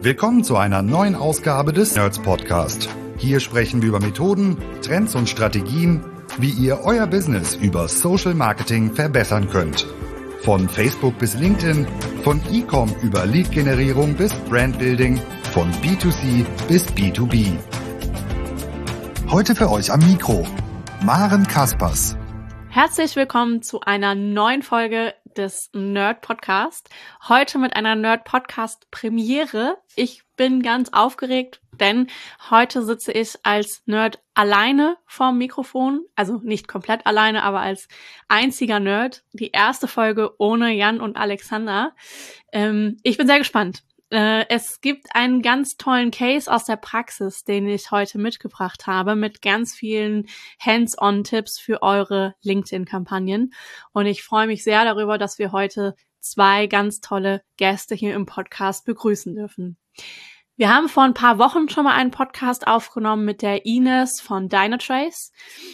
Willkommen zu einer neuen Ausgabe des Nerds Podcast. Hier sprechen wir über Methoden, Trends und Strategien, wie ihr euer Business über Social Marketing verbessern könnt. Von Facebook bis LinkedIn, von E-Com über Lead-Generierung bis Brandbuilding, von B2C bis B2B. Heute für euch am Mikro Maren Kaspers. Herzlich willkommen zu einer neuen Folge des Nerd Podcast. Heute mit einer Nerd Podcast Premiere. Ich bin ganz aufgeregt, denn heute sitze ich als Nerd alleine vorm Mikrofon. Also nicht komplett alleine, aber als einziger Nerd. Die erste Folge ohne Jan und Alexander. Ähm, ich bin sehr gespannt. Äh, es gibt einen ganz tollen Case aus der Praxis, den ich heute mitgebracht habe, mit ganz vielen Hands-on-Tipps für eure LinkedIn-Kampagnen. Und ich freue mich sehr darüber, dass wir heute zwei ganz tolle Gäste hier im Podcast begrüßen dürfen. Wir haben vor ein paar Wochen schon mal einen Podcast aufgenommen mit der Ines von Dynatrace.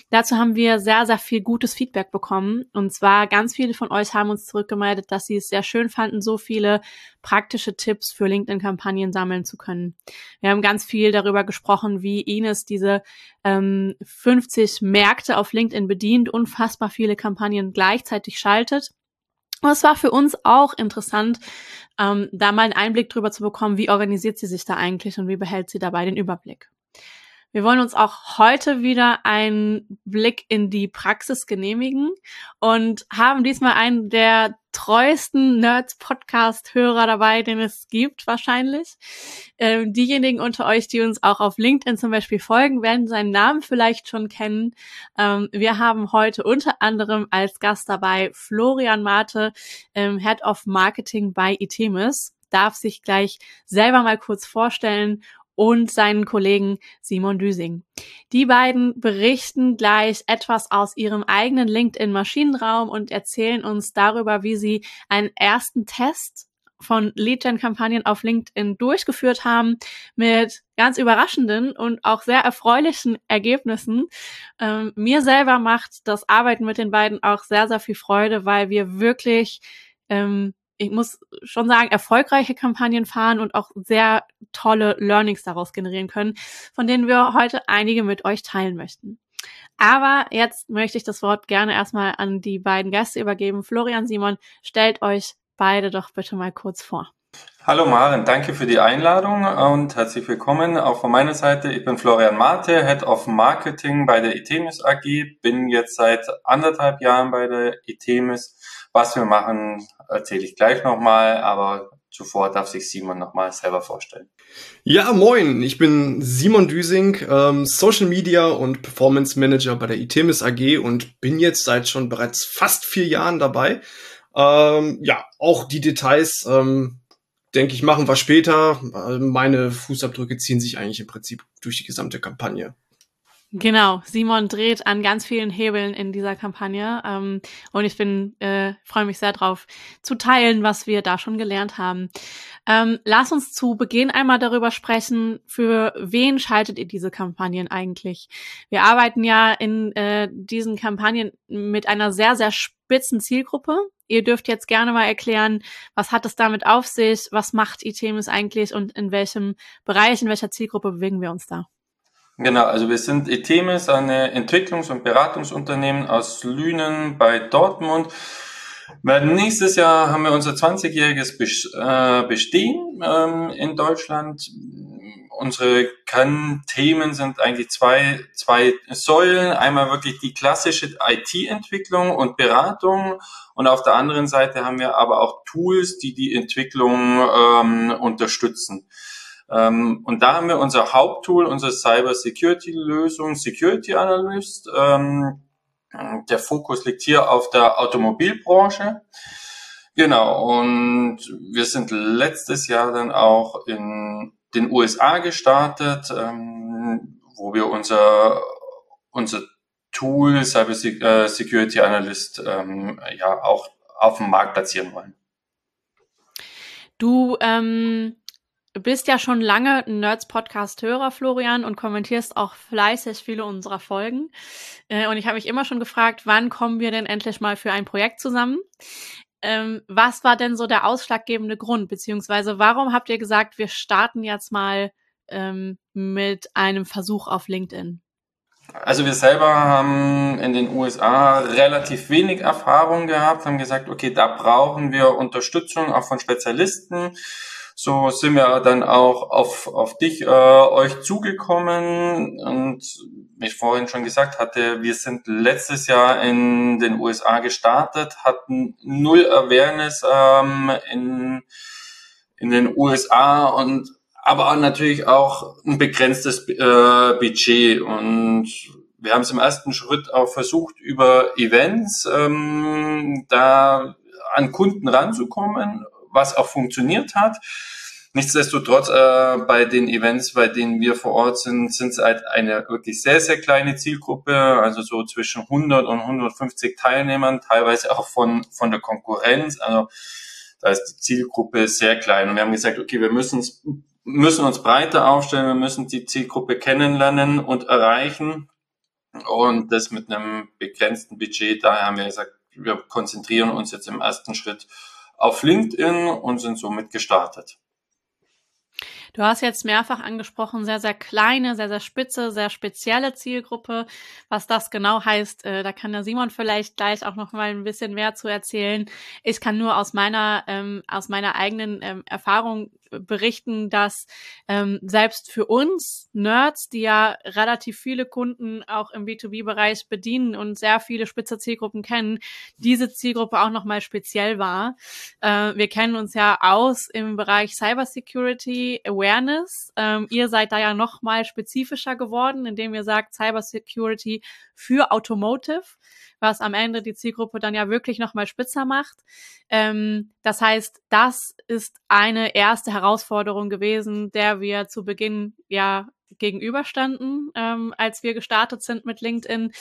Dazu haben wir sehr, sehr viel gutes Feedback bekommen. Und zwar ganz viele von euch haben uns zurückgemeldet, dass sie es sehr schön fanden, so viele praktische Tipps für LinkedIn-Kampagnen sammeln zu können. Wir haben ganz viel darüber gesprochen, wie Ines diese ähm, 50 Märkte auf LinkedIn bedient, unfassbar viele Kampagnen gleichzeitig schaltet und es war für uns auch interessant, ähm, da mal einen Einblick drüber zu bekommen, wie organisiert sie sich da eigentlich und wie behält sie dabei den Überblick. Wir wollen uns auch heute wieder einen Blick in die Praxis genehmigen und haben diesmal einen der treuesten Nerds-Podcast-Hörer dabei, den es gibt wahrscheinlich. Ähm, diejenigen unter euch, die uns auch auf LinkedIn zum Beispiel folgen, werden seinen Namen vielleicht schon kennen. Ähm, wir haben heute unter anderem als Gast dabei Florian Mate, ähm, Head of Marketing bei Itemis darf sich gleich selber mal kurz vorstellen und seinen Kollegen Simon Düsing. Die beiden berichten gleich etwas aus ihrem eigenen LinkedIn-Maschinenraum und erzählen uns darüber, wie sie einen ersten Test von Lead-Gen-Kampagnen auf LinkedIn durchgeführt haben mit ganz überraschenden und auch sehr erfreulichen Ergebnissen. Ähm, mir selber macht das Arbeiten mit den beiden auch sehr, sehr viel Freude, weil wir wirklich ähm, ich muss schon sagen, erfolgreiche Kampagnen fahren und auch sehr tolle Learnings daraus generieren können, von denen wir heute einige mit euch teilen möchten. Aber jetzt möchte ich das Wort gerne erstmal an die beiden Gäste übergeben. Florian, Simon, stellt euch beide doch bitte mal kurz vor. Hallo Maren, danke für die Einladung und herzlich willkommen auch von meiner Seite. Ich bin Florian Mate, Head of Marketing bei der Itemis AG, bin jetzt seit anderthalb Jahren bei der Itemis. Was wir machen, erzähle ich gleich nochmal, aber zuvor darf sich Simon nochmal selber vorstellen. Ja, moin, ich bin Simon Düsing, ähm, Social Media und Performance Manager bei der Itemis AG und bin jetzt seit schon bereits fast vier Jahren dabei. Ähm, ja, auch die Details, ähm, denke ich, machen wir später. Meine Fußabdrücke ziehen sich eigentlich im Prinzip durch die gesamte Kampagne. Genau, Simon dreht an ganz vielen Hebeln in dieser Kampagne ähm, und ich bin äh, freue mich sehr drauf zu teilen, was wir da schon gelernt haben. Ähm, lass uns zu Beginn einmal darüber sprechen, für wen schaltet ihr diese Kampagnen eigentlich? Wir arbeiten ja in äh, diesen Kampagnen mit einer sehr sehr spitzen Zielgruppe. Ihr dürft jetzt gerne mal erklären, was hat es damit auf sich, was macht Itemis eigentlich und in welchem Bereich, in welcher Zielgruppe bewegen wir uns da? Genau, also wir sind Etemis, eine Entwicklungs- und Beratungsunternehmen aus Lünen bei Dortmund. Nächstes Jahr haben wir unser 20-jähriges äh, Bestehen ähm, in Deutschland. Unsere Kernthemen sind eigentlich zwei, zwei Säulen. Einmal wirklich die klassische IT-Entwicklung und Beratung und auf der anderen Seite haben wir aber auch Tools, die die Entwicklung ähm, unterstützen. Ähm, und da haben wir unser Haupttool, unsere Cyber Security Lösung, Security Analyst. Ähm, der Fokus liegt hier auf der Automobilbranche. Genau, und wir sind letztes Jahr dann auch in den USA gestartet, ähm, wo wir unser, unser Tool Cyber äh, Security Analyst ähm, ja auch auf dem Markt platzieren wollen. Du ähm, Du bist ja schon lange Nerds Podcast-Hörer, Florian, und kommentierst auch fleißig viele unserer Folgen. Äh, und ich habe mich immer schon gefragt, wann kommen wir denn endlich mal für ein Projekt zusammen? ähm, was war denn so der ausschlaggebende Grund? Beziehungsweise warum habt ihr gesagt, wir starten jetzt mal ähm, mit einem Versuch auf LinkedIn? Also wir selber haben in den USA relativ wenig Erfahrung gehabt, haben gesagt, okay, da brauchen wir Unterstützung auch von Spezialisten. So sind wir dann auch auf, auf dich, äh, euch zugekommen. Und wie ich vorhin schon gesagt hatte, wir sind letztes Jahr in den USA gestartet, hatten null Awareness ähm, in, in den USA und aber natürlich auch ein begrenztes äh, Budget. Und wir haben es im ersten Schritt auch versucht, über Events ähm, da an Kunden ranzukommen, was auch funktioniert hat. Nichtsdestotrotz äh, bei den Events, bei denen wir vor Ort sind, sind es halt eine wirklich sehr, sehr kleine Zielgruppe, also so zwischen 100 und 150 Teilnehmern, teilweise auch von, von der Konkurrenz. Also da ist die Zielgruppe sehr klein. Und wir haben gesagt, okay, wir müssen, müssen uns breiter aufstellen, wir müssen die Zielgruppe kennenlernen und erreichen. Und das mit einem begrenzten Budget. Daher haben wir gesagt, wir konzentrieren uns jetzt im ersten Schritt auf LinkedIn und sind somit gestartet. Du hast jetzt mehrfach angesprochen, sehr, sehr kleine, sehr, sehr spitze, sehr spezielle Zielgruppe. Was das genau heißt, äh, da kann der Simon vielleicht gleich auch noch mal ein bisschen mehr zu erzählen. Ich kann nur aus meiner, ähm, aus meiner eigenen ähm, Erfahrung berichten, dass ähm, selbst für uns Nerds, die ja relativ viele Kunden auch im B2B-Bereich bedienen und sehr viele spitze Zielgruppen kennen, diese Zielgruppe auch nochmal speziell war. Äh, wir kennen uns ja aus im Bereich Cybersecurity Awareness. Ähm, ihr seid da ja nochmal spezifischer geworden, indem ihr sagt Cybersecurity für Automotive was am Ende die Zielgruppe dann ja wirklich nochmal spitzer macht. Ähm, das heißt, das ist eine erste Herausforderung gewesen, der wir zu Beginn ja gegenüberstanden, ähm, als wir gestartet sind mit LinkedIn.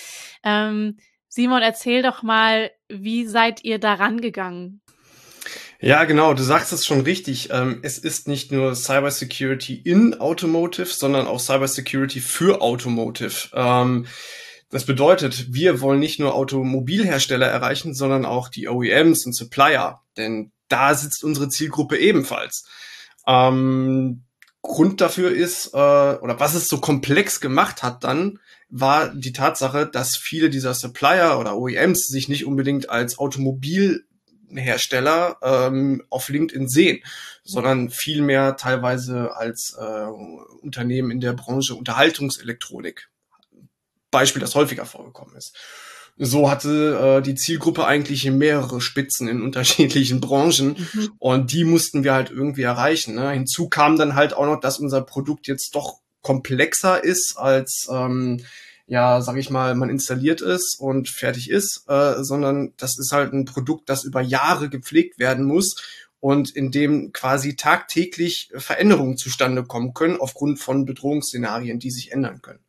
Ähm, Simon, erzähl doch mal, wie seid ihr daran gegangen? Ja, genau, du sagst es schon richtig. Ähm, es ist nicht nur Cybersecurity in Automotive, sondern auch Cybersecurity für Automotive. Das bedeutet, wir wollen nicht nur Automobilhersteller erreichen, sondern auch die OEMs und Supplier, denn da sitzt unsere Zielgruppe ebenfalls. Ähm, Grund dafür ist, äh, oder was es so komplex gemacht hat dann, war die Tatsache, dass viele dieser Supplier oder OEMs sich nicht unbedingt als Automobilhersteller ähm, auf LinkedIn sehen, sondern vielmehr teilweise als äh, Unternehmen in der Branche Unterhaltungselektronik. Beispiel, das häufiger vorgekommen ist. So hatte äh, die Zielgruppe eigentlich mehrere Spitzen in unterschiedlichen Branchen mhm. und die mussten wir halt irgendwie erreichen. Ne? Hinzu kam dann halt auch noch, dass unser Produkt jetzt doch komplexer ist als ähm, ja, sag ich mal, man installiert es und fertig ist, äh, sondern das ist halt ein Produkt, das über Jahre gepflegt werden muss und in dem quasi tagtäglich Veränderungen zustande kommen können aufgrund von Bedrohungsszenarien, die sich ändern können.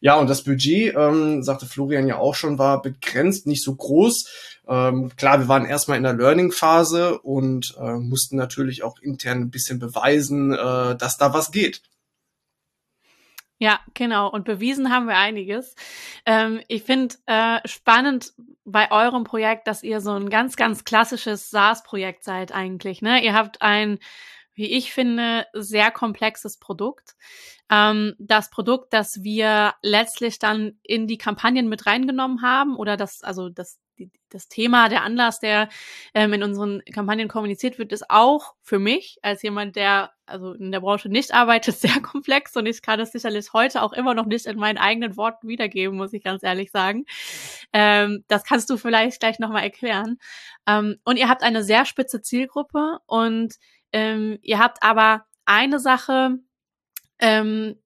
Ja, und das Budget, ähm, sagte Florian ja auch schon, war begrenzt, nicht so groß. Ähm, klar, wir waren erstmal in der Learning-Phase und äh, mussten natürlich auch intern ein bisschen beweisen, äh, dass da was geht. Ja, genau. Und bewiesen haben wir einiges. Ähm, ich finde äh, spannend bei eurem Projekt, dass ihr so ein ganz, ganz klassisches SaaS-Projekt seid eigentlich. Ne? Ihr habt ein wie ich finde, sehr komplexes Produkt. Ähm, das Produkt, das wir letztlich dann in die Kampagnen mit reingenommen haben oder das, also das, das Thema, der Anlass, der ähm, in unseren Kampagnen kommuniziert wird, ist auch für mich als jemand, der also in der Branche nicht arbeitet, sehr komplex und ich kann es sicherlich heute auch immer noch nicht in meinen eigenen Worten wiedergeben, muss ich ganz ehrlich sagen. Ähm, das kannst du vielleicht gleich nochmal erklären. Ähm, und ihr habt eine sehr spitze Zielgruppe und ähm, ihr habt aber eine Sache, ähm,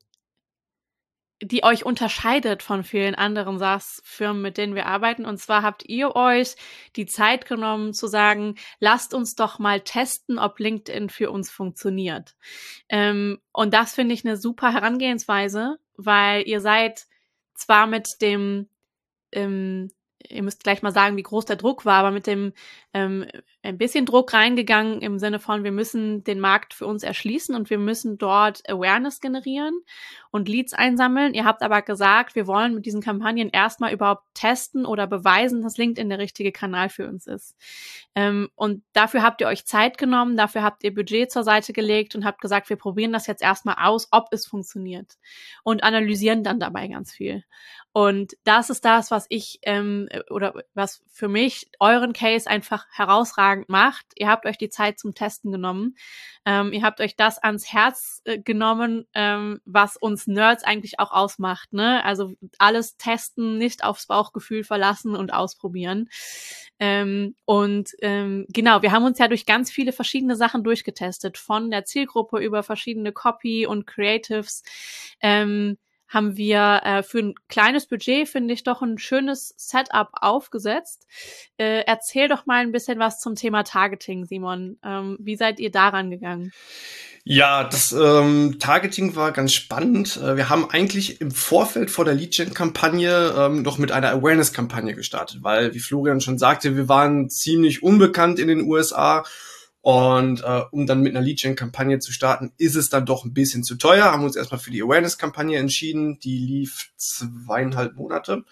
die euch unterscheidet von vielen anderen SaaS-Firmen, mit denen wir arbeiten. Und zwar habt ihr euch die Zeit genommen zu sagen, lasst uns doch mal testen, ob LinkedIn für uns funktioniert. Ähm, und das finde ich eine super Herangehensweise, weil ihr seid zwar mit dem, ähm, ihr müsst gleich mal sagen, wie groß der Druck war, aber mit dem ähm, ein bisschen Druck reingegangen im Sinne von, wir müssen den Markt für uns erschließen und wir müssen dort Awareness generieren und Leads einsammeln. Ihr habt aber gesagt, wir wollen mit diesen Kampagnen erstmal überhaupt testen oder beweisen, dass LinkedIn der richtige Kanal für uns ist. Ähm, und dafür habt ihr euch Zeit genommen, dafür habt ihr Budget zur Seite gelegt und habt gesagt, wir probieren das jetzt erstmal aus, ob es funktioniert und analysieren dann dabei ganz viel. Und das ist das, was ich ähm, oder was für mich euren Case einfach herausragend macht. Ihr habt euch die Zeit zum Testen genommen. Ähm, ihr habt euch das ans Herz äh, genommen, ähm, was uns Nerds eigentlich auch ausmacht. Ne? Also alles testen, nicht aufs Bauchgefühl verlassen und ausprobieren. Ähm, und ähm, genau, wir haben uns ja durch ganz viele verschiedene Sachen durchgetestet, von der Zielgruppe über verschiedene Copy und Creatives. Ähm, haben wir äh, für ein kleines Budget, finde ich, doch ein schönes Setup aufgesetzt. Äh, erzähl doch mal ein bisschen was zum Thema Targeting, Simon. Ähm, wie seid ihr daran gegangen? Ja, das ähm, Targeting war ganz spannend. Äh, wir haben eigentlich im Vorfeld vor der Lead-Gen-Kampagne ähm, noch mit einer Awareness-Kampagne gestartet, weil, wie Florian schon sagte, wir waren ziemlich unbekannt in den USA und äh, um dann mit einer Lead-Gen-Kampagne zu starten, ist es dann doch ein bisschen zu teuer. Haben uns erstmal für die Awareness-Kampagne entschieden. Die lief zweieinhalb Monate.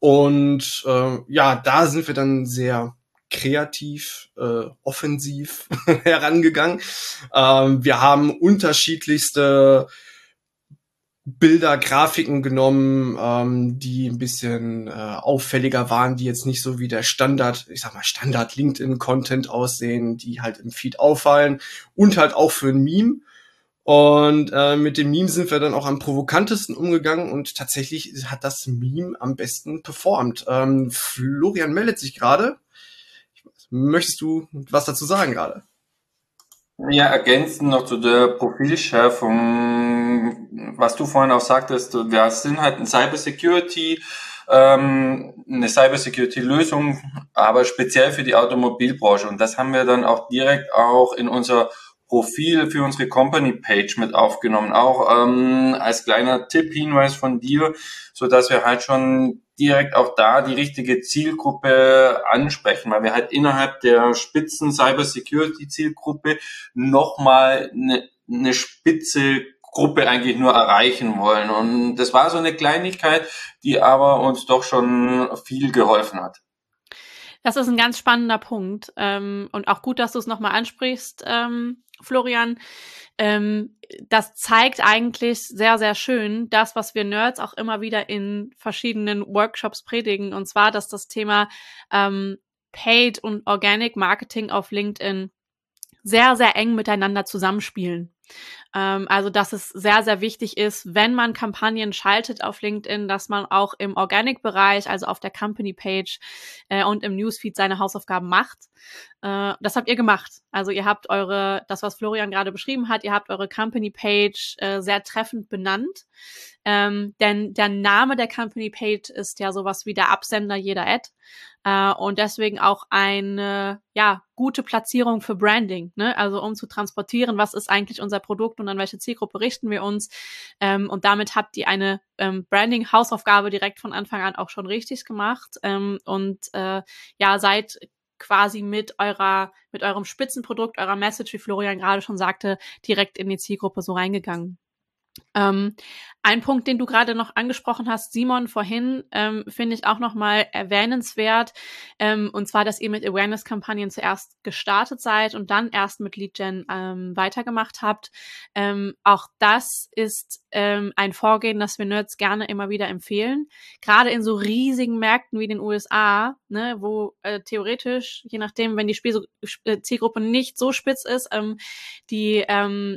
Und äh, ja, da sind wir dann sehr kreativ, äh, offensiv herangegangen. Ähm, wir haben unterschiedlichste Bilder, Grafiken genommen, ähm, die ein bisschen äh, auffälliger waren, die jetzt nicht so wie der Standard, ich sag mal Standard LinkedIn-Content aussehen, die halt im Feed auffallen und halt auch für ein Meme. Und äh, mit dem Meme sind wir dann auch am provokantesten umgegangen und tatsächlich hat das Meme am besten performt. Ähm, Florian meldet sich gerade. Möchtest du was dazu sagen gerade? Ja, ergänzend noch zu der Profilschärfung, was du vorhin auch sagtest, wir sind halt ein Cybersecurity, ähm, eine Cybersecurity-Lösung, aber speziell für die Automobilbranche. Und das haben wir dann auch direkt auch in unser Profil für unsere Company Page mit aufgenommen, auch ähm, als kleiner Tipp, Hinweis von dir, so dass wir halt schon direkt auch da die richtige Zielgruppe ansprechen, weil wir halt innerhalb der Spitzen Cyber Security Zielgruppe nochmal eine, eine spitze Gruppe eigentlich nur erreichen wollen. Und das war so eine Kleinigkeit, die aber uns doch schon viel geholfen hat. Das ist ein ganz spannender Punkt. Ähm, und auch gut, dass du es nochmal ansprichst, ähm, Florian. Ähm, das zeigt eigentlich sehr, sehr schön das, was wir Nerds auch immer wieder in verschiedenen Workshops predigen. Und zwar, dass das Thema ähm, Paid und Organic Marketing auf LinkedIn sehr, sehr eng miteinander zusammenspielen. Ähm, also, dass es sehr, sehr wichtig ist, wenn man Kampagnen schaltet auf LinkedIn, dass man auch im Organic-Bereich, also auf der Company-Page äh, und im Newsfeed seine Hausaufgaben macht. Äh, das habt ihr gemacht. Also ihr habt eure, das, was Florian gerade beschrieben hat, ihr habt eure Company-Page äh, sehr treffend benannt. Ähm, denn der Name der Company-Page ist ja sowas wie der Absender jeder Ad. Äh, und deswegen auch eine ja, gute Platzierung für Branding, ne? Also um zu transportieren, was ist eigentlich unser Produkt und an welche Zielgruppe richten wir uns. Ähm, und damit habt ihr eine ähm, Branding-Hausaufgabe direkt von Anfang an auch schon richtig gemacht. Ähm, und äh, ja, seid quasi mit eurer, mit eurem Spitzenprodukt, eurer Message, wie Florian gerade schon sagte, direkt in die Zielgruppe so reingegangen. Ähm, ein Punkt, den du gerade noch angesprochen hast, Simon, vorhin, ähm, finde ich auch nochmal erwähnenswert. Ähm, und zwar, dass ihr mit Awareness-Kampagnen zuerst gestartet seid und dann erst mit Lead-Gen ähm, weitergemacht habt. Ähm, auch das ist ähm, ein Vorgehen, das wir Nerds gerne immer wieder empfehlen. Gerade in so riesigen Märkten wie den USA, ne, wo äh, theoretisch, je nachdem, wenn die Spiel äh, Zielgruppe nicht so spitz ist, die,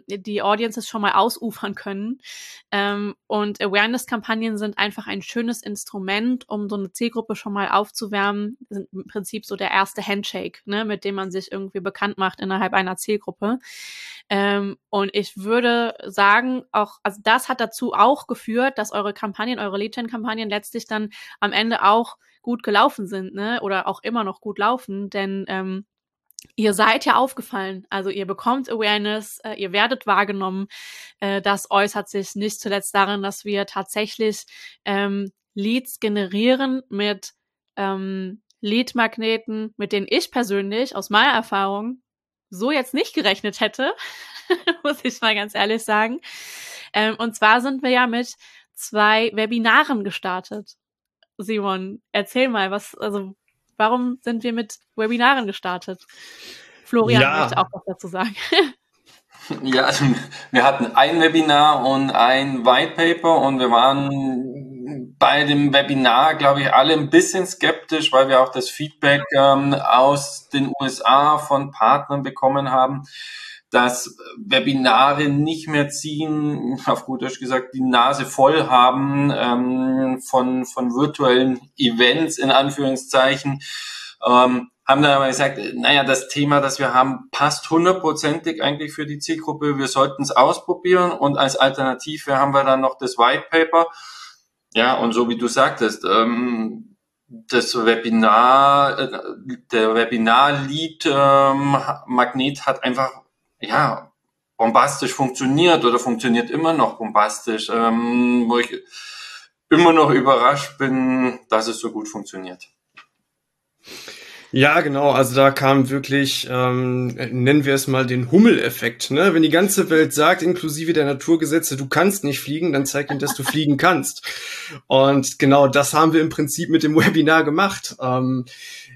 die Audiences schon mal ausufern können. Ähm, und Awareness-Kampagnen sind einfach ein schönes Instrument, um so eine Zielgruppe schon mal aufzuwärmen. Sind im Prinzip so der erste Handshake, ne, mit dem man sich irgendwie bekannt macht innerhalb einer Zielgruppe. Ähm, und ich würde sagen, auch, also das hat dazu auch geführt, dass eure Kampagnen, eure Lead-Gen-Kampagnen letztlich dann am Ende auch gut gelaufen sind, ne? Oder auch immer noch gut laufen, denn ähm, ihr seid ja aufgefallen. Also ihr bekommt Awareness, äh, ihr werdet wahrgenommen. Äh, das äußert sich nicht zuletzt darin, dass wir tatsächlich ähm, Leads generieren mit ähm, Lead-Magneten, mit denen ich persönlich aus meiner Erfahrung so jetzt nicht gerechnet hätte, muss ich mal ganz ehrlich sagen. Ähm, und zwar sind wir ja mit zwei Webinaren gestartet. Simon, erzähl mal, was, also warum sind wir mit Webinaren gestartet? Florian ja. möchte auch was dazu sagen. Ja, also wir hatten ein Webinar und ein White Paper und wir waren bei dem Webinar, glaube ich, alle ein bisschen skeptisch, weil wir auch das Feedback ähm, aus den USA von Partnern bekommen haben, dass Webinare nicht mehr ziehen, auf gut Deutsch gesagt, die Nase voll haben ähm, von, von virtuellen Events in Anführungszeichen. Ähm, haben dann aber gesagt, naja, das Thema, das wir haben, passt hundertprozentig eigentlich für die Zielgruppe. Wir sollten es ausprobieren und als Alternative haben wir dann noch das White Paper. Ja, und so wie du sagtest, ähm, das Webinar, äh, der Webinar-Lead-Magnet ähm, hat einfach, ja, bombastisch funktioniert oder funktioniert immer noch bombastisch, ähm, wo ich immer noch überrascht bin, dass es so gut funktioniert. Ja, genau. Also da kam wirklich, ähm, nennen wir es mal den Hummeleffekt. Ne? Wenn die ganze Welt sagt, inklusive der Naturgesetze, du kannst nicht fliegen, dann zeig ihnen, dass du fliegen kannst. Und genau das haben wir im Prinzip mit dem Webinar gemacht. Ähm,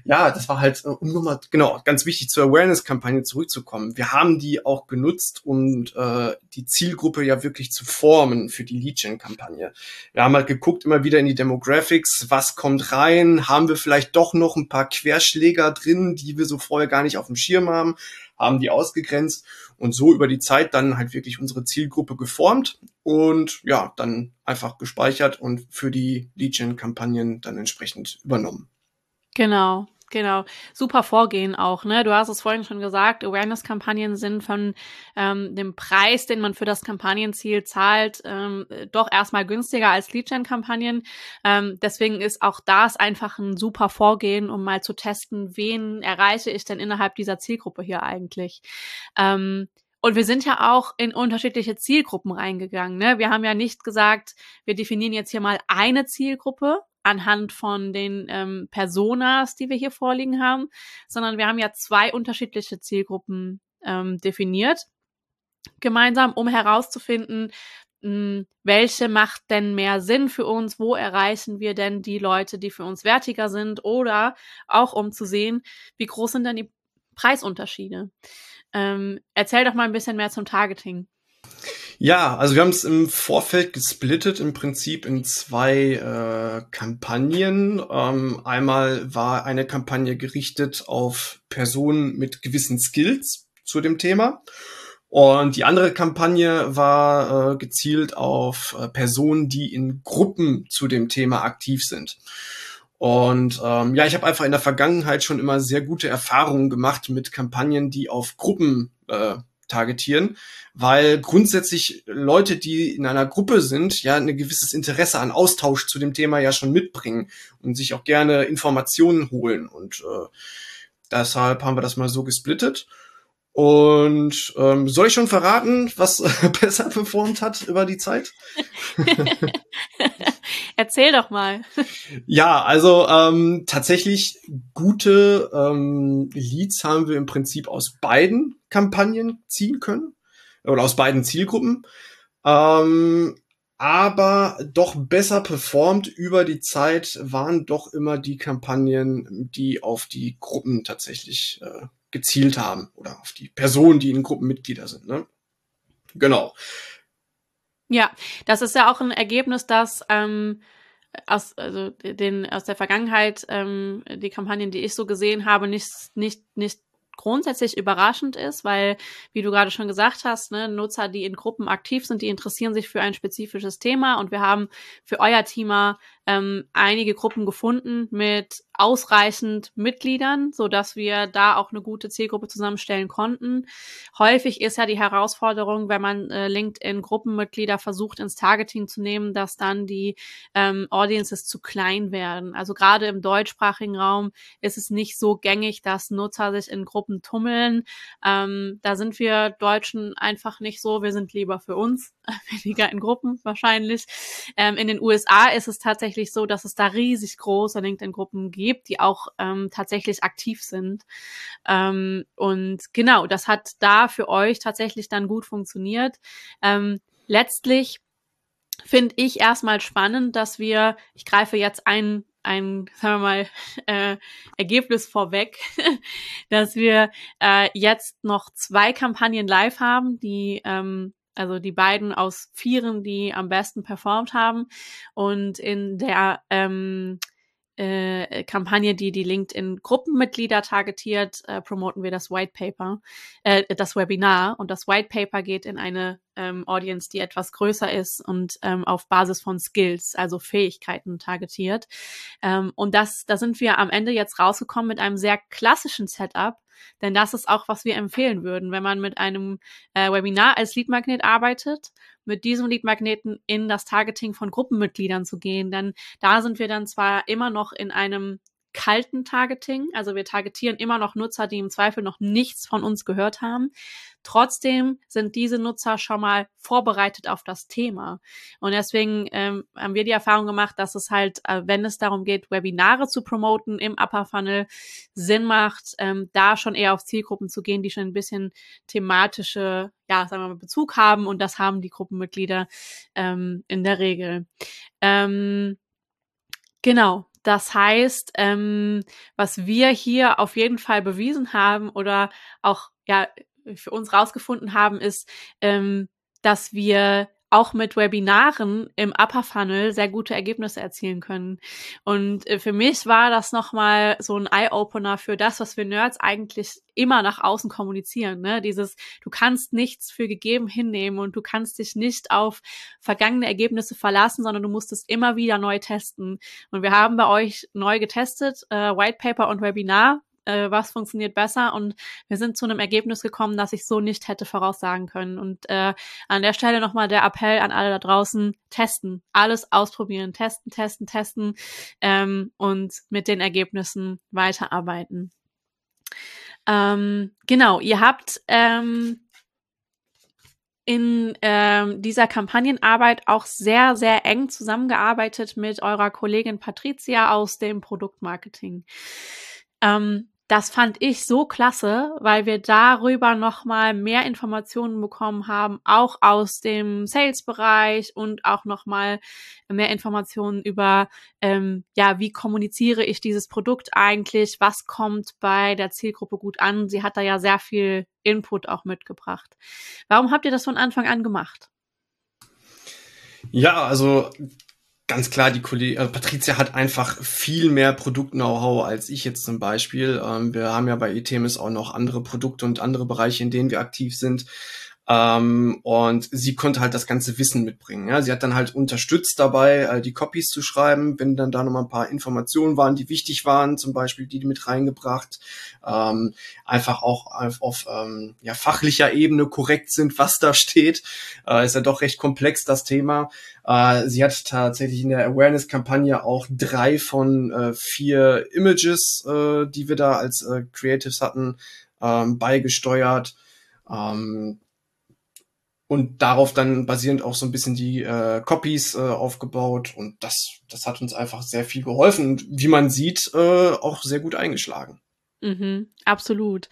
ja, das war halt, äh, um nochmal, genau, ganz wichtig zur Awareness-Kampagne zurückzukommen. Wir haben die auch genutzt, um äh, die Zielgruppe ja wirklich zu formen für die Lead-Gen-Kampagne. Wir haben halt geguckt immer wieder in die Demographics, was kommt rein, haben wir vielleicht doch noch ein paar Querschläger drin, die wir so vorher gar nicht auf dem Schirm haben, haben die ausgegrenzt und so über die Zeit dann halt wirklich unsere Zielgruppe geformt und ja, dann einfach gespeichert und für die Lead-Gen-Kampagnen dann entsprechend übernommen. Genau. Genau, super Vorgehen auch. Ne? Du hast es vorhin schon gesagt, Awareness-Kampagnen sind von ähm, dem Preis, den man für das Kampagnenziel zahlt, ähm, doch erstmal günstiger als Lead-Gen-Kampagnen. Ähm, deswegen ist auch das einfach ein super Vorgehen, um mal zu testen, wen erreiche ich denn innerhalb dieser Zielgruppe hier eigentlich. Ähm, und wir sind ja auch in unterschiedliche Zielgruppen reingegangen. Ne? Wir haben ja nicht gesagt, wir definieren jetzt hier mal eine Zielgruppe anhand von den ähm, Personas, die wir hier vorliegen haben, sondern wir haben ja zwei unterschiedliche Zielgruppen ähm, definiert, gemeinsam, um herauszufinden, mh, hm, welche macht denn mehr Sinn für uns, wo erreichen wir denn die Leute, die für uns wertiger sind oder auch um zu sehen, wie groß sind denn die Preisunterschiede. Ähm, erzähl doch mal ein bisschen mehr zum Targeting. Ja, also wir haben es im Vorfeld gesplittet, im Prinzip in zwei äh, Kampagnen. Ähm, einmal war eine Kampagne gerichtet auf Personen mit gewissen Skills zu dem Thema. Und die andere Kampagne war äh, gezielt auf äh, Personen, die in Gruppen zu dem Thema aktiv sind. Und ähm, ja, ich habe einfach in der Vergangenheit schon immer sehr gute Erfahrungen gemacht mit Kampagnen, die auf Gruppen äh, targetieren, weil grundsätzlich Leute, die in einer Gruppe sind, ja ein gewisses Interesse an Austausch zu dem Thema ja schon mitbringen und sich auch gerne Informationen holen. Und äh, deshalb haben wir das mal so gesplittet. Und ähm, soll ich schon verraten, was besser performt hat über die Zeit? Erzähl doch mal. Ja, also ähm, tatsächlich gute ähm, Leads haben wir im Prinzip aus beiden Kampagnen ziehen können oder aus beiden Zielgruppen. Ähm, aber doch besser performt über die Zeit waren doch immer die Kampagnen, die auf die Gruppen tatsächlich äh, gezielt haben oder auf die Personen, die in Gruppenmitglieder sind. Ne? Genau. Ja, das ist ja auch ein Ergebnis, dass ähm, aus, also den, aus der Vergangenheit ähm, die Kampagnen, die ich so gesehen habe, nicht, nicht, nicht grundsätzlich überraschend ist, weil, wie du gerade schon gesagt hast, ne, Nutzer, die in Gruppen aktiv sind, die interessieren sich für ein spezifisches Thema und wir haben für euer Thema ähm, einige Gruppen gefunden mit ausreichend Mitgliedern, so dass wir da auch eine gute Zielgruppe zusammenstellen konnten. Häufig ist ja die Herausforderung, wenn man äh, LinkedIn-Gruppenmitglieder versucht ins Targeting zu nehmen, dass dann die ähm, Audiences zu klein werden. Also gerade im deutschsprachigen Raum ist es nicht so gängig, dass Nutzer sich in Gruppen tummeln. Ähm, da sind wir Deutschen einfach nicht so. Wir sind lieber für uns, weniger in Gruppen wahrscheinlich. Ähm, in den USA ist es tatsächlich tatsächlich so, dass es da riesig große LinkedIn-Gruppen gibt, die auch ähm, tatsächlich aktiv sind. Ähm, und genau, das hat da für euch tatsächlich dann gut funktioniert. Ähm, letztlich finde ich erstmal spannend, dass wir, ich greife jetzt ein, ein, sagen wir mal, äh, Ergebnis vorweg, dass wir äh, jetzt noch zwei Kampagnen live haben, die ähm, also die beiden aus vieren, die am besten performt haben. Und in der ähm, äh, Kampagne, die die LinkedIn-Gruppenmitglieder targetiert, äh, promoten wir das White Paper, äh, das Webinar. Und das White Paper geht in eine ähm, Audience, die etwas größer ist und ähm, auf Basis von Skills, also Fähigkeiten targetiert. Ähm, und das, da sind wir am Ende jetzt rausgekommen mit einem sehr klassischen Setup, denn das ist auch, was wir empfehlen würden, wenn man mit einem äh, Webinar als Leadmagnet arbeitet, mit diesem Leadmagneten in das Targeting von Gruppenmitgliedern zu gehen. Denn da sind wir dann zwar immer noch in einem kalten Targeting. Also wir targetieren immer noch Nutzer, die im Zweifel noch nichts von uns gehört haben. Trotzdem sind diese Nutzer schon mal vorbereitet auf das Thema. Und deswegen ähm, haben wir die Erfahrung gemacht, dass es halt, äh, wenn es darum geht, Webinare zu promoten im Upper Funnel, Sinn macht, ähm, da schon eher auf Zielgruppen zu gehen, die schon ein bisschen thematische, ja, sagen wir mal, Bezug haben. Und das haben die Gruppenmitglieder ähm, in der Regel. Ähm, genau. Das heißt, ähm, was wir hier auf jeden Fall bewiesen haben oder auch ja für uns rausgefunden haben, ist, ähm, dass wir auch mit Webinaren im Upper Funnel sehr gute Ergebnisse erzielen können. Und äh, für mich war das nochmal so ein Eye-Opener für das, was wir Nerds eigentlich immer nach außen kommunizieren. Ne? Dieses, du kannst nichts für gegeben hinnehmen und du kannst dich nicht auf vergangene Ergebnisse verlassen, sondern du musst es immer wieder neu testen. Und wir haben bei euch neu getestet, äh, White Paper und Webinar äh, was funktioniert besser und wir sind zu einem Ergebnis gekommen, das ich so nicht hätte voraussagen können. Und äh, an der Stelle nochmal der Appell an alle da draußen, testen, alles ausprobieren, testen, testen, testen ähm, und mit den Ergebnissen weiterarbeiten. Ähm, genau, ihr habt ähm, in ähm, dieser Kampagnenarbeit auch sehr, sehr eng zusammengearbeitet mit eurer Kollegin Patricia aus dem Produktmarketing. Ähm, das fand ich so klasse, weil wir darüber nochmal mehr Informationen bekommen haben, auch aus dem Sales-Bereich und auch nochmal mehr Informationen über, ähm, ja, wie kommuniziere ich dieses Produkt eigentlich, was kommt bei der Zielgruppe gut an. Sie hat da ja sehr viel Input auch mitgebracht. Warum habt ihr das von Anfang an gemacht? Ja, also ganz klar, die Kollegin, also Patricia hat einfach viel mehr Produkt-Know-how als ich jetzt zum Beispiel. Ähm, wir haben ja bei eTemis auch noch andere Produkte und andere Bereiche, in denen wir aktiv sind. Ähm, und sie konnte halt das ganze Wissen mitbringen. Ja? Sie hat dann halt unterstützt dabei, äh, die Copies zu schreiben, wenn dann da noch mal ein paar Informationen waren, die wichtig waren, zum Beispiel die, die mit reingebracht, ähm, einfach auch auf, auf ähm, ja, fachlicher Ebene korrekt sind, was da steht. Äh, ist ja doch recht komplex, das Thema. Äh, sie hat tatsächlich in der Awareness-Kampagne auch drei von äh, vier Images, äh, die wir da als äh, Creatives hatten, ähm, beigesteuert. Ähm, und darauf dann basierend auch so ein bisschen die äh, Copies äh, aufgebaut und das, das hat uns einfach sehr viel geholfen und wie man sieht, äh, auch sehr gut eingeschlagen. Mhm, absolut.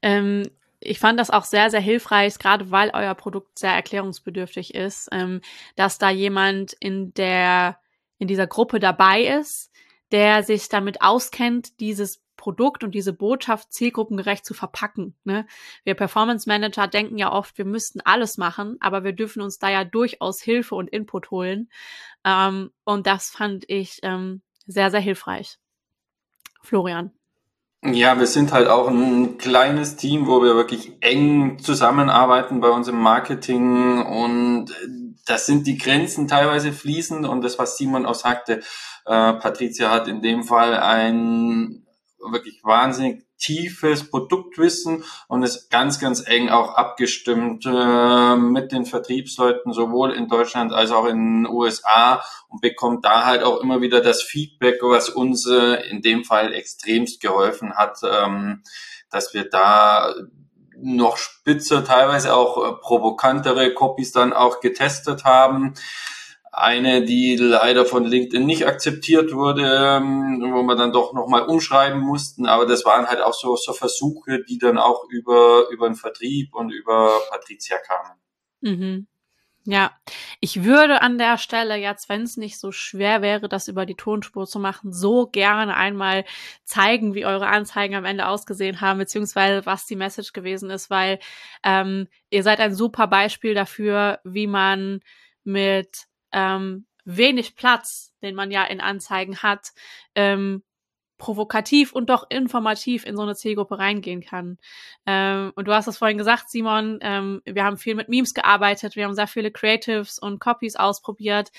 Ähm, ich fand das auch sehr, sehr hilfreich, gerade weil euer Produkt sehr erklärungsbedürftig ist, ähm, dass da jemand in der, in dieser Gruppe dabei ist, der sich damit auskennt, dieses Produkt und diese Botschaft zielgruppengerecht zu verpacken. Ne? Wir Performance Manager denken ja oft, wir müssten alles machen, aber wir dürfen uns da ja durchaus Hilfe und Input holen. Ähm, und das fand ich ähm, sehr, sehr hilfreich. Florian. Ja, wir sind halt auch ein kleines Team, wo wir wirklich eng zusammenarbeiten bei uns im Marketing und das sind die Grenzen teilweise fließend und das, was Simon auch sagte, äh, Patricia hat in dem Fall ein wirklich wahnsinnig tiefes Produktwissen und ist ganz, ganz eng auch abgestimmt äh, mit den Vertriebsleuten, sowohl in Deutschland als auch in den USA und bekommt da halt auch immer wieder das Feedback, was uns äh, in dem Fall extremst geholfen hat, ähm, dass wir da noch spitzer, teilweise auch äh, provokantere Copies dann auch getestet haben. Eine, die leider von LinkedIn nicht akzeptiert wurde, ähm, wo wir dann doch nochmal umschreiben mussten. Aber das waren halt auch so, so Versuche, die dann auch über, über den Vertrieb und über Patricia kamen. Mhm. Ja, ich würde an der Stelle jetzt, wenn es nicht so schwer wäre, das über die Tonspur zu machen, so gerne einmal zeigen, wie eure Anzeigen am Ende ausgesehen haben, beziehungsweise was die Message gewesen ist, weil ähm, ihr seid ein super Beispiel dafür, wie man mit ähm, wenig Platz, den man ja in Anzeigen hat, ähm, provokativ und doch informativ in so eine Zielgruppe reingehen kann. Ähm, und du hast es vorhin gesagt, Simon, ähm, wir haben viel mit Memes gearbeitet, wir haben sehr viele Creatives und Copies ausprobiert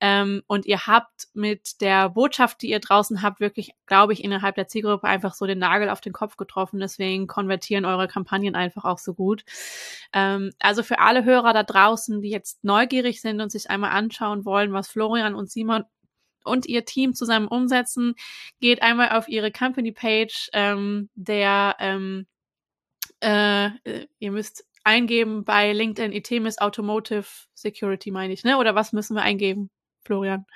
ähm, und ihr habt mit der Botschaft, die ihr draußen habt, wirklich, glaube ich, innerhalb der Zielgruppe einfach so den Nagel auf den Kopf getroffen. Deswegen konvertieren eure Kampagnen einfach auch so gut. Ähm, also für alle Hörer da draußen, die jetzt neugierig sind und sich einmal anschauen wollen, was Florian und Simon und ihr Team zusammen umsetzen, geht einmal auf ihre Company Page, ähm, der ähm, äh, ihr müsst eingeben bei LinkedIn Itemis Automotive Security, meine ich, ne? Oder was müssen wir eingeben, Florian?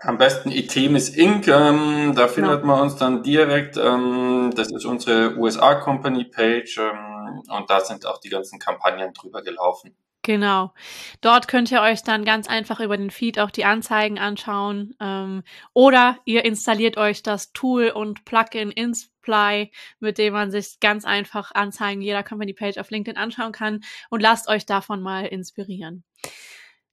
Am besten Itemis Inc. Ähm, da findet genau. man uns dann direkt. Ähm, das ist unsere USA Company Page ähm, und da sind auch die ganzen Kampagnen drüber gelaufen. Genau. Dort könnt ihr euch dann ganz einfach über den Feed auch die Anzeigen anschauen. Ähm, oder ihr installiert euch das Tool und Plugin Insply, mit dem man sich ganz einfach Anzeigen jeder Company Page auf LinkedIn anschauen kann und lasst euch davon mal inspirieren.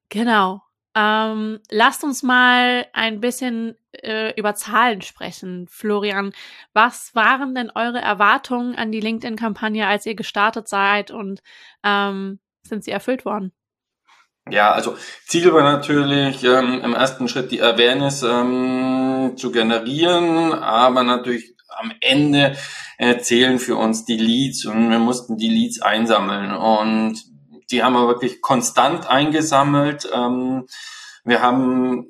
Genau. Ähm, lasst uns mal ein bisschen äh, über Zahlen sprechen. Florian, was waren denn eure Erwartungen an die LinkedIn-Kampagne, als ihr gestartet seid und ähm, sind sie erfüllt worden? Ja, also Ziel war natürlich ähm, im ersten Schritt die Awareness ähm, zu generieren, aber natürlich am Ende äh, zählen für uns die Leads und wir mussten die Leads einsammeln und die haben wir wirklich konstant eingesammelt. Ähm, wir haben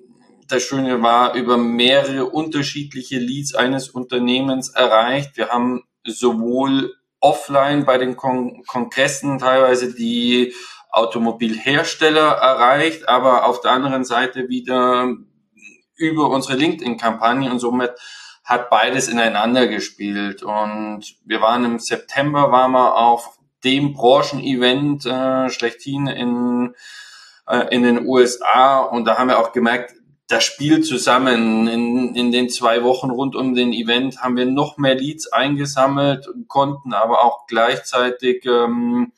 das Schöne war, über mehrere unterschiedliche Leads eines Unternehmens erreicht. Wir haben sowohl offline bei den Kon Kongressen teilweise die Automobilhersteller erreicht, aber auf der anderen Seite wieder über unsere LinkedIn-Kampagne und somit hat beides ineinander gespielt. Und wir waren im September, waren wir auf dem Branchen-Event äh, schlechthin in, äh, in den USA und da haben wir auch gemerkt, das Spiel zusammen. In, in den zwei Wochen rund um den Event haben wir noch mehr Leads eingesammelt, konnten aber auch gleichzeitig ähm,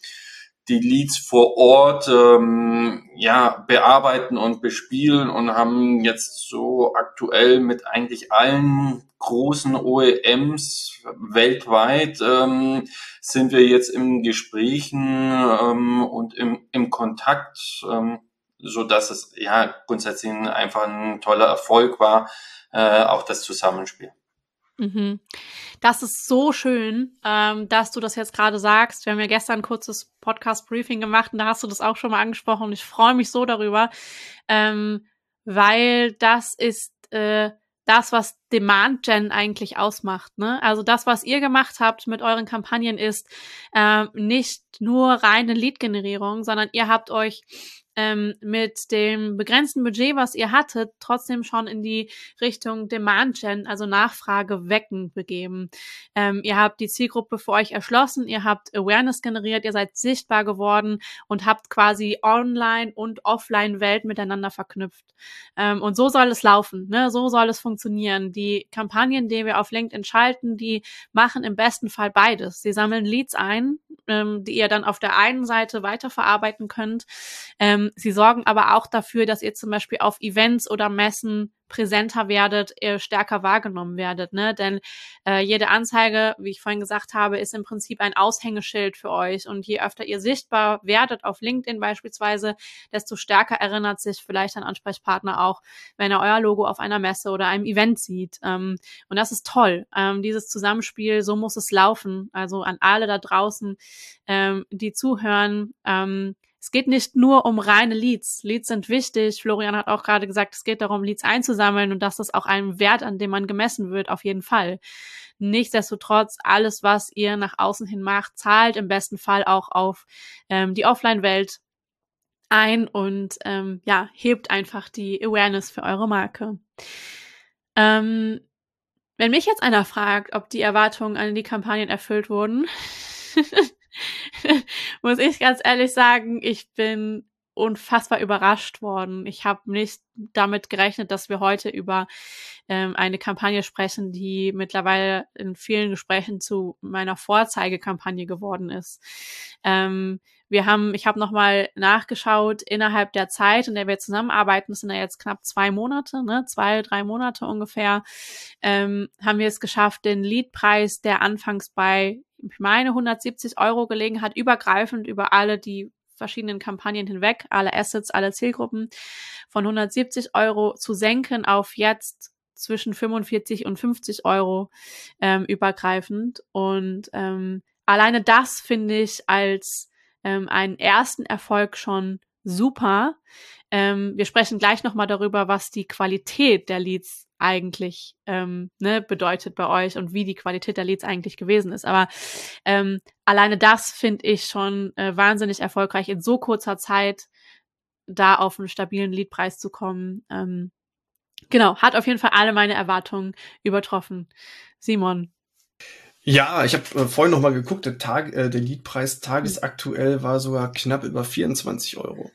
die Leads vor Ort ähm, ja bearbeiten und bespielen und haben jetzt so aktuell mit eigentlich allen großen OEMs weltweit ähm, sind wir jetzt im Gesprächen ähm, und im, im Kontakt. Ähm, so dass es ja grundsätzlich einfach ein toller Erfolg war, äh, auch das Zusammenspiel. Mhm. Das ist so schön, ähm, dass du das jetzt gerade sagst. Wir haben ja gestern ein kurzes Podcast-Briefing gemacht und da hast du das auch schon mal angesprochen und ich freue mich so darüber, ähm, weil das ist äh, das, was Demand Gen eigentlich ausmacht. Ne? Also das, was ihr gemacht habt mit euren Kampagnen, ist äh, nicht nur reine Lead-Generierung, sondern ihr habt euch ähm, mit dem begrenzten Budget, was ihr hattet, trotzdem schon in die Richtung Demand Gen, also Nachfrage wecken begeben. Ähm, ihr habt die Zielgruppe für euch erschlossen, ihr habt Awareness generiert, ihr seid sichtbar geworden und habt quasi Online- und Offline-Welt miteinander verknüpft. Ähm, und so soll es laufen, ne? so soll es funktionieren. Die Kampagnen, die wir auf LinkedIn schalten, die machen im besten Fall beides. Sie sammeln Leads ein, ähm, die ihr dann auf der einen Seite weiterverarbeiten könnt. Ähm, sie sorgen aber auch dafür, dass ihr zum Beispiel auf Events oder Messen präsenter werdet, ihr stärker wahrgenommen werdet. Ne? Denn äh, jede Anzeige, wie ich vorhin gesagt habe, ist im Prinzip ein Aushängeschild für euch. Und je öfter ihr sichtbar werdet auf LinkedIn beispielsweise, desto stärker erinnert sich vielleicht ein Ansprechpartner auch, wenn er euer Logo auf einer Messe oder einem Event sieht. Ähm, und das ist toll. Ähm, dieses Zusammenspiel, so muss es laufen. Also an alle da draußen, ähm, die zuhören. Ähm, es geht nicht nur um reine Leads. Leads sind wichtig. Florian hat auch gerade gesagt, es geht darum, Leads einzusammeln und dass das auch ein Wert, an dem man gemessen wird, auf jeden Fall. Nichtsdestotrotz, alles, was ihr nach außen hin macht, zahlt im besten Fall auch auf ähm, die Offline-Welt ein und ähm, ja, hebt einfach die Awareness für eure Marke. Ähm, wenn mich jetzt einer fragt, ob die Erwartungen an die Kampagnen erfüllt wurden, muss ich ganz ehrlich sagen, ich bin unfassbar überrascht worden. Ich habe nicht damit gerechnet, dass wir heute über ähm, eine Kampagne sprechen, die mittlerweile in vielen Gesprächen zu meiner Vorzeigekampagne geworden ist. Ähm, wir haben, ich habe nochmal nachgeschaut, innerhalb der Zeit, in der wir zusammenarbeiten, das sind ja jetzt knapp zwei Monate, ne, zwei, drei Monate ungefähr, ähm, haben wir es geschafft, den Leadpreis, der anfangs bei, ich meine, 170 Euro gelegen hat, übergreifend über alle die verschiedenen Kampagnen hinweg, alle Assets, alle Zielgruppen, von 170 Euro zu senken auf jetzt zwischen 45 und 50 Euro ähm, übergreifend. Und ähm, alleine das finde ich als ähm, einen ersten Erfolg schon super. Ähm, wir sprechen gleich nochmal darüber, was die Qualität der Leads eigentlich ähm, ne, bedeutet bei euch und wie die Qualität der Leads eigentlich gewesen ist. Aber ähm, alleine das finde ich schon äh, wahnsinnig erfolgreich, in so kurzer Zeit da auf einen stabilen Leadpreis zu kommen. Ähm, genau, hat auf jeden Fall alle meine Erwartungen übertroffen. Simon, ja, ich habe äh, vorhin noch mal geguckt, der, Tag, äh, der Liedpreis tagesaktuell war sogar knapp über 24 Euro.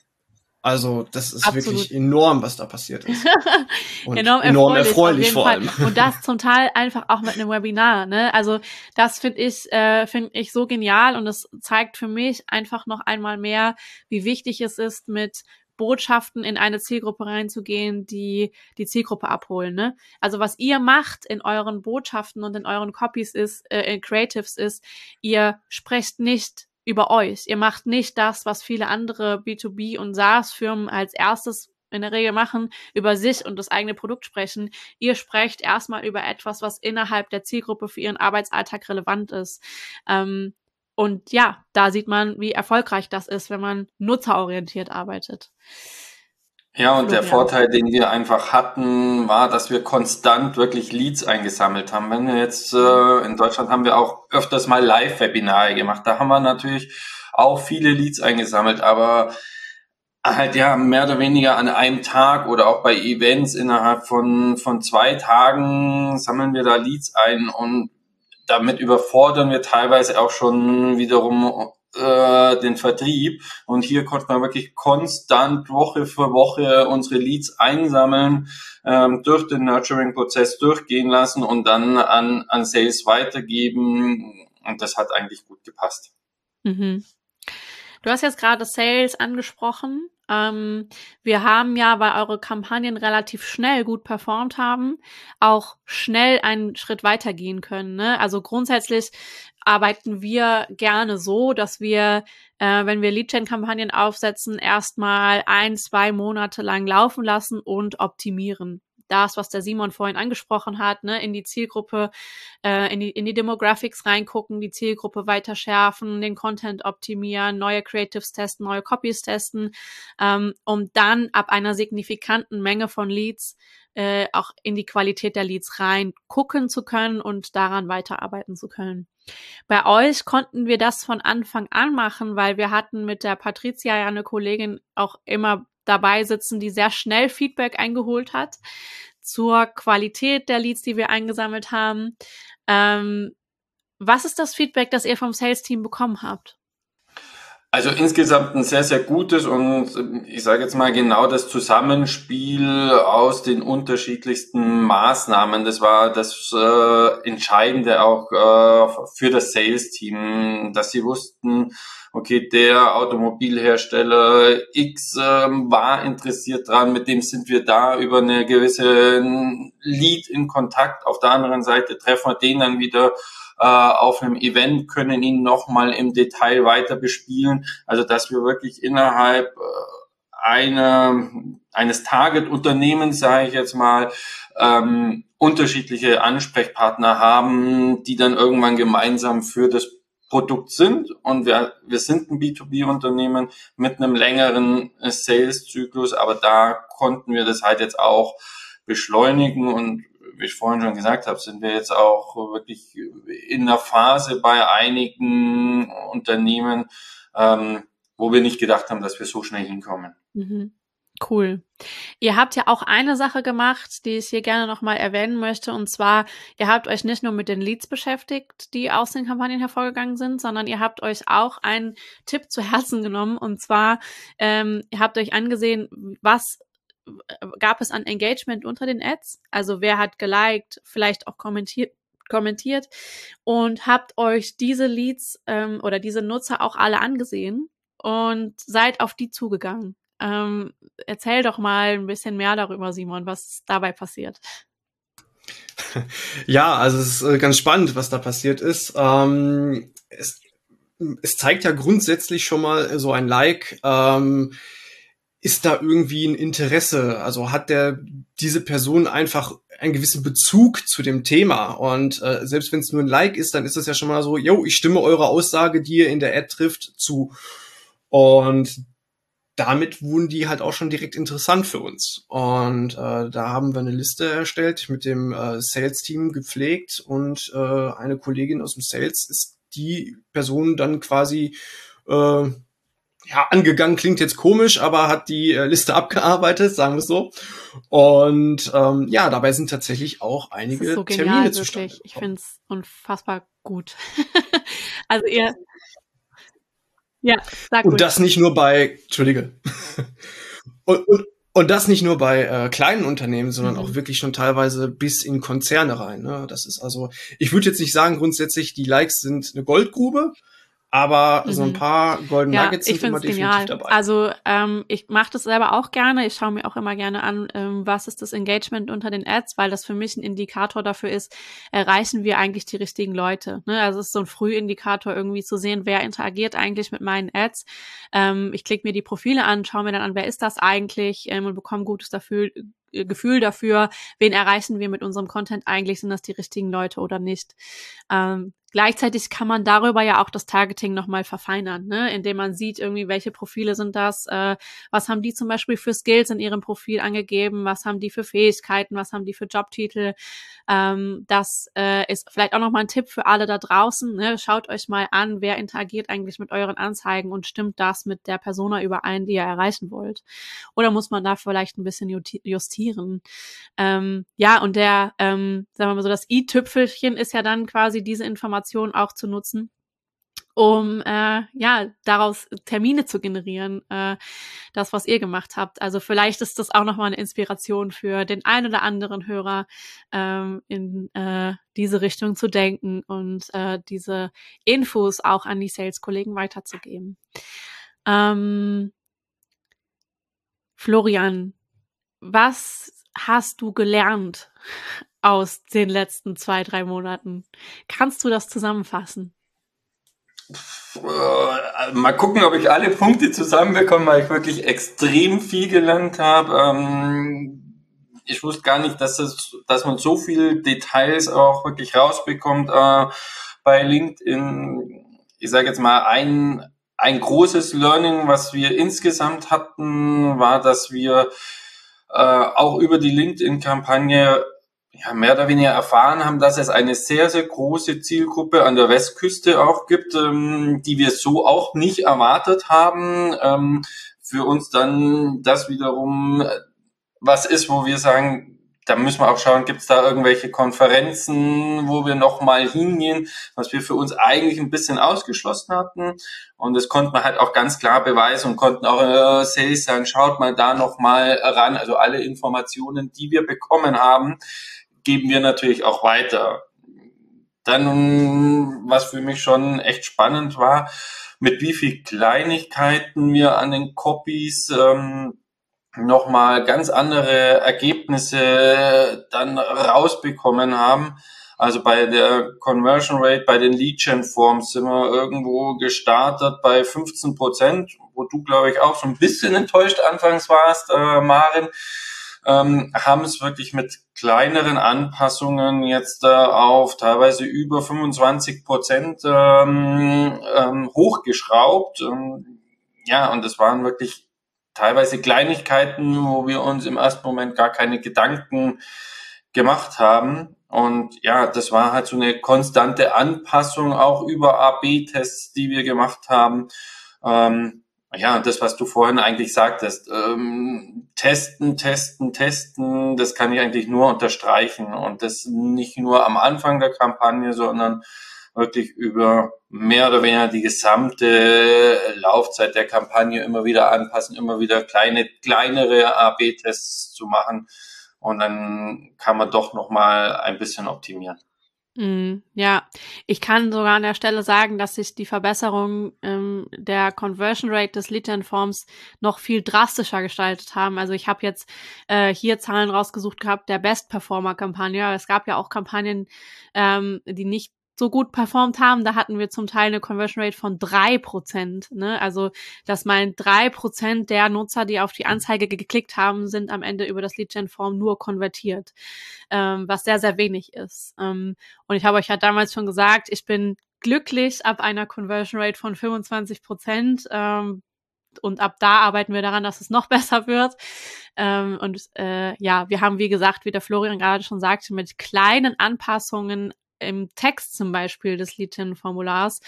Also das ist Absolut. wirklich enorm, was da passiert ist. Und enorm, enorm erfreulich, erfreulich vor allem. Und das zum Teil einfach auch mit einem Webinar. Ne? Also das finde ich, äh, finde ich so genial und es zeigt für mich einfach noch einmal mehr, wie wichtig es ist, mit Botschaften in eine Zielgruppe reinzugehen, die die Zielgruppe abholen. Ne? Also was ihr macht in euren Botschaften und in euren Copies ist, äh, in Creatives ist, ihr sprecht nicht über euch. Ihr macht nicht das, was viele andere B2B und SaaS-Firmen als erstes in der Regel machen, über sich und das eigene Produkt sprechen. Ihr sprecht erstmal über etwas, was innerhalb der Zielgruppe für ihren Arbeitsalltag relevant ist. Ähm, und ja, da sieht man, wie erfolgreich das ist, wenn man nutzerorientiert arbeitet. Ja, und der Vorteil, den wir einfach hatten, war, dass wir konstant wirklich Leads eingesammelt haben. Wenn wir jetzt äh, in Deutschland haben wir auch öfters mal Live-Webinare gemacht. Da haben wir natürlich auch viele Leads eingesammelt, aber halt ja mehr oder weniger an einem Tag oder auch bei Events innerhalb von von zwei Tagen sammeln wir da Leads ein und damit überfordern wir teilweise auch schon wiederum äh, den Vertrieb. Und hier konnte man wirklich konstant Woche für Woche unsere Leads einsammeln, ähm, durch den Nurturing-Prozess durchgehen lassen und dann an, an Sales weitergeben. Und das hat eigentlich gut gepasst. Mhm. Du hast jetzt gerade Sales angesprochen. Ähm, wir haben ja, weil eure Kampagnen relativ schnell gut performt haben, auch schnell einen Schritt weitergehen können. Ne? Also grundsätzlich arbeiten wir gerne so, dass wir, äh, wenn wir Lead-Gen-Kampagnen aufsetzen, erstmal ein, zwei Monate lang laufen lassen und optimieren das, was der Simon vorhin angesprochen hat, ne, in die Zielgruppe, äh, in, die, in die Demographics reingucken, die Zielgruppe weiter schärfen, den Content optimieren, neue Creatives testen, neue Copies testen, ähm, um dann ab einer signifikanten Menge von Leads äh, auch in die Qualität der Leads rein gucken zu können und daran weiterarbeiten zu können. Bei euch konnten wir das von Anfang an machen, weil wir hatten mit der Patricia ja eine Kollegin auch immer dabei sitzen, die sehr schnell Feedback eingeholt hat zur Qualität der Leads, die wir eingesammelt haben. Ähm, was ist das Feedback, das ihr vom Sales-Team bekommen habt? Also insgesamt ein sehr, sehr gutes und ich sage jetzt mal genau das Zusammenspiel aus den unterschiedlichsten Maßnahmen. Das war das äh, Entscheidende auch äh, für das Sales-Team, dass sie wussten, okay, der Automobilhersteller X ähm, war interessiert dran, mit dem sind wir da über eine gewisse Lead in Kontakt. Auf der anderen Seite treffen wir den dann wieder äh, auf einem Event, können ihn nochmal im Detail weiter bespielen. Also dass wir wirklich innerhalb äh, einer, eines Target-Unternehmens, sage ich jetzt mal, ähm, unterschiedliche Ansprechpartner haben, die dann irgendwann gemeinsam für das Produkt sind und wir, wir sind ein B2B-Unternehmen mit einem längeren Sales-Zyklus, aber da konnten wir das halt jetzt auch beschleunigen und wie ich vorhin schon gesagt habe, sind wir jetzt auch wirklich in der Phase bei einigen Unternehmen, ähm, wo wir nicht gedacht haben, dass wir so schnell hinkommen. Mhm. Cool. Ihr habt ja auch eine Sache gemacht, die ich hier gerne nochmal erwähnen möchte. Und zwar, ihr habt euch nicht nur mit den Leads beschäftigt, die aus den Kampagnen hervorgegangen sind, sondern ihr habt euch auch einen Tipp zu Herzen genommen. Und zwar, ähm, ihr habt euch angesehen, was gab es an Engagement unter den Ads? Also wer hat geliked, vielleicht auch kommentiert, kommentiert und habt euch diese Leads ähm, oder diese Nutzer auch alle angesehen und seid auf die zugegangen. Ähm, erzähl doch mal ein bisschen mehr darüber, Simon, was dabei passiert. Ja, also es ist äh, ganz spannend, was da passiert ist. Ähm, es, es, zeigt ja grundsätzlich schon mal so ein Like. Ähm, ist da irgendwie ein Interesse? Also hat der diese Person einfach einen gewissen Bezug zu dem Thema? Und äh, selbst wenn es nur ein Like ist, dann ist es ja schon mal so, yo, ich stimme eurer Aussage, die ihr in der Ad trifft, zu. Und damit wurden die halt auch schon direkt interessant für uns. Und äh, da haben wir eine Liste erstellt, mit dem äh, Sales-Team gepflegt und äh, eine Kollegin aus dem Sales ist die Person dann quasi äh, ja, angegangen klingt jetzt komisch, aber hat die äh, Liste abgearbeitet, sagen wir es so. Und ähm, ja, dabei sind tatsächlich auch einige so genial, Termine zustande. Wirklich. Ich finde es unfassbar gut. also ihr ja, sag Und das nicht nur bei, Entschuldige. und, und, und das nicht nur bei äh, kleinen Unternehmen, sondern mhm. auch wirklich schon teilweise bis in Konzerne rein. Ne? Das ist also, ich würde jetzt nicht sagen, grundsätzlich, die Likes sind eine Goldgrube, aber mhm. so ein mhm. paar Golden ja, Nuggets sind immer definitiv genial. dabei. Also ähm, ich mache das selber auch gerne. Ich schaue mir auch immer gerne an, ähm, was ist das Engagement unter den Ads, weil das für mich ein Indikator dafür ist, erreichen wir eigentlich die richtigen Leute. Ne? Also es ist so ein Frühindikator irgendwie zu sehen, wer interagiert eigentlich mit meinen Ads. Ähm, ich klicke mir die Profile an, schaue mir dann an, wer ist das eigentlich ähm, und bekomme gutes dafür, äh, Gefühl dafür, wen erreichen wir mit unserem Content eigentlich, sind das die richtigen Leute oder nicht. Ähm, Gleichzeitig kann man darüber ja auch das Targeting nochmal verfeinern, ne? indem man sieht, irgendwie, welche Profile sind das, äh, was haben die zum Beispiel für Skills in ihrem Profil angegeben, was haben die für Fähigkeiten, was haben die für Jobtitel. Ähm, das äh, ist vielleicht auch nochmal ein Tipp für alle da draußen. Ne? Schaut euch mal an, wer interagiert eigentlich mit euren Anzeigen und stimmt das mit der Persona überein, die ihr erreichen wollt. Oder muss man da vielleicht ein bisschen justieren? Ähm, ja, und der, ähm, sagen wir mal so, das i-Tüpfelchen ist ja dann quasi diese Information, Informationen auch zu nutzen, um äh, ja daraus Termine zu generieren, äh, das was ihr gemacht habt. Also vielleicht ist das auch noch mal eine Inspiration für den einen oder anderen Hörer ähm, in äh, diese Richtung zu denken und äh, diese Infos auch an die Sales-Kollegen weiterzugeben. Ähm, Florian, was hast du gelernt aus den letzten zwei, drei Monaten? Kannst du das zusammenfassen? Äh, mal gucken, ob ich alle Punkte zusammenbekomme, weil ich wirklich extrem viel gelernt habe. Ähm, ich wusste gar nicht, dass, es, dass man so viele Details auch wirklich rausbekommt äh, bei LinkedIn. Ich sage jetzt mal, ein, ein großes Learning, was wir insgesamt hatten, war, dass wir äh, auch über die LinkedIn-Kampagne ja, mehr oder weniger erfahren haben, dass es eine sehr, sehr große Zielgruppe an der Westküste auch gibt, ähm, die wir so auch nicht erwartet haben. Ähm, für uns dann das wiederum was ist, wo wir sagen, da müssen wir auch schauen, gibt es da irgendwelche Konferenzen, wo wir nochmal hingehen, was wir für uns eigentlich ein bisschen ausgeschlossen hatten. Und das konnte man halt auch ganz klar beweisen und konnten auch äh, Sales sagen, schaut mal da nochmal ran. Also alle Informationen, die wir bekommen haben, geben wir natürlich auch weiter. Dann, was für mich schon echt spannend war, mit wie viel Kleinigkeiten wir an den Copies ähm, nochmal ganz andere Ergebnisse dann rausbekommen haben. Also bei der Conversion Rate, bei den Lead Gen Forms sind wir irgendwo gestartet bei 15 Prozent, wo du, glaube ich, auch so ein bisschen enttäuscht anfangs warst, äh, Marin ähm, haben es wirklich mit kleineren Anpassungen jetzt äh, auf teilweise über 25 Prozent ähm, ähm, hochgeschraubt. Ähm, ja, und es waren wirklich teilweise Kleinigkeiten, wo wir uns im ersten Moment gar keine Gedanken gemacht haben. Und ja, das war halt so eine konstante Anpassung auch über AB-Tests, die wir gemacht haben. Ähm, ja, das, was du vorhin eigentlich sagtest, ähm, testen, testen, testen, das kann ich eigentlich nur unterstreichen und das nicht nur am Anfang der Kampagne, sondern wirklich über mehr oder weniger die gesamte Laufzeit der Kampagne immer wieder anpassen, immer wieder kleine, kleinere AB-Tests zu machen und dann kann man doch noch mal ein bisschen optimieren. Mm, ja, ich kann sogar an der Stelle sagen, dass sich die Verbesserung ähm, der Conversion Rate des Lead-Gen-Forms noch viel drastischer gestaltet haben. Also ich habe jetzt äh, hier Zahlen rausgesucht gehabt der Best-Performer-Kampagne. Es gab ja auch Kampagnen, ähm, die nicht so gut performt haben, da hatten wir zum Teil eine Conversion Rate von drei Prozent. Ne? Also das meint drei Prozent der Nutzer, die auf die Anzeige geklickt haben, sind am Ende über das Lead-Gen-Form nur konvertiert, ähm, was sehr, sehr wenig ist. Ähm, und ich habe euch ja damals schon gesagt, ich bin glücklich ab einer Conversion Rate von 25 Prozent. Ähm, und ab da arbeiten wir daran, dass es noch besser wird. Ähm, und äh, ja, wir haben, wie gesagt, wie der Florian gerade schon sagte, mit kleinen Anpassungen im Text zum Beispiel des LinkedIn-Formulars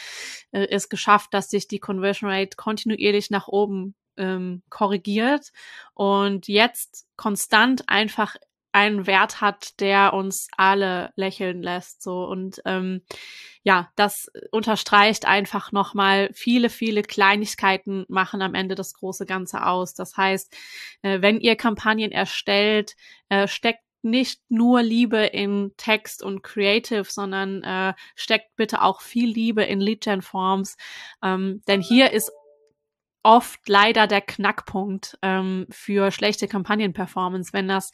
äh, ist geschafft, dass sich die Conversion Rate kontinuierlich nach oben ähm, korrigiert und jetzt konstant einfach einen Wert hat, der uns alle lächeln lässt. So und ähm, ja, das unterstreicht einfach nochmal viele, viele Kleinigkeiten machen am Ende das große Ganze aus. Das heißt, äh, wenn ihr Kampagnen erstellt, äh, steckt nicht nur Liebe in Text und Creative, sondern äh, steckt bitte auch viel Liebe in Lead-Gen-Forms. Ähm, denn hier ist oft leider der Knackpunkt ähm, für schlechte Kampagnenperformance, wenn das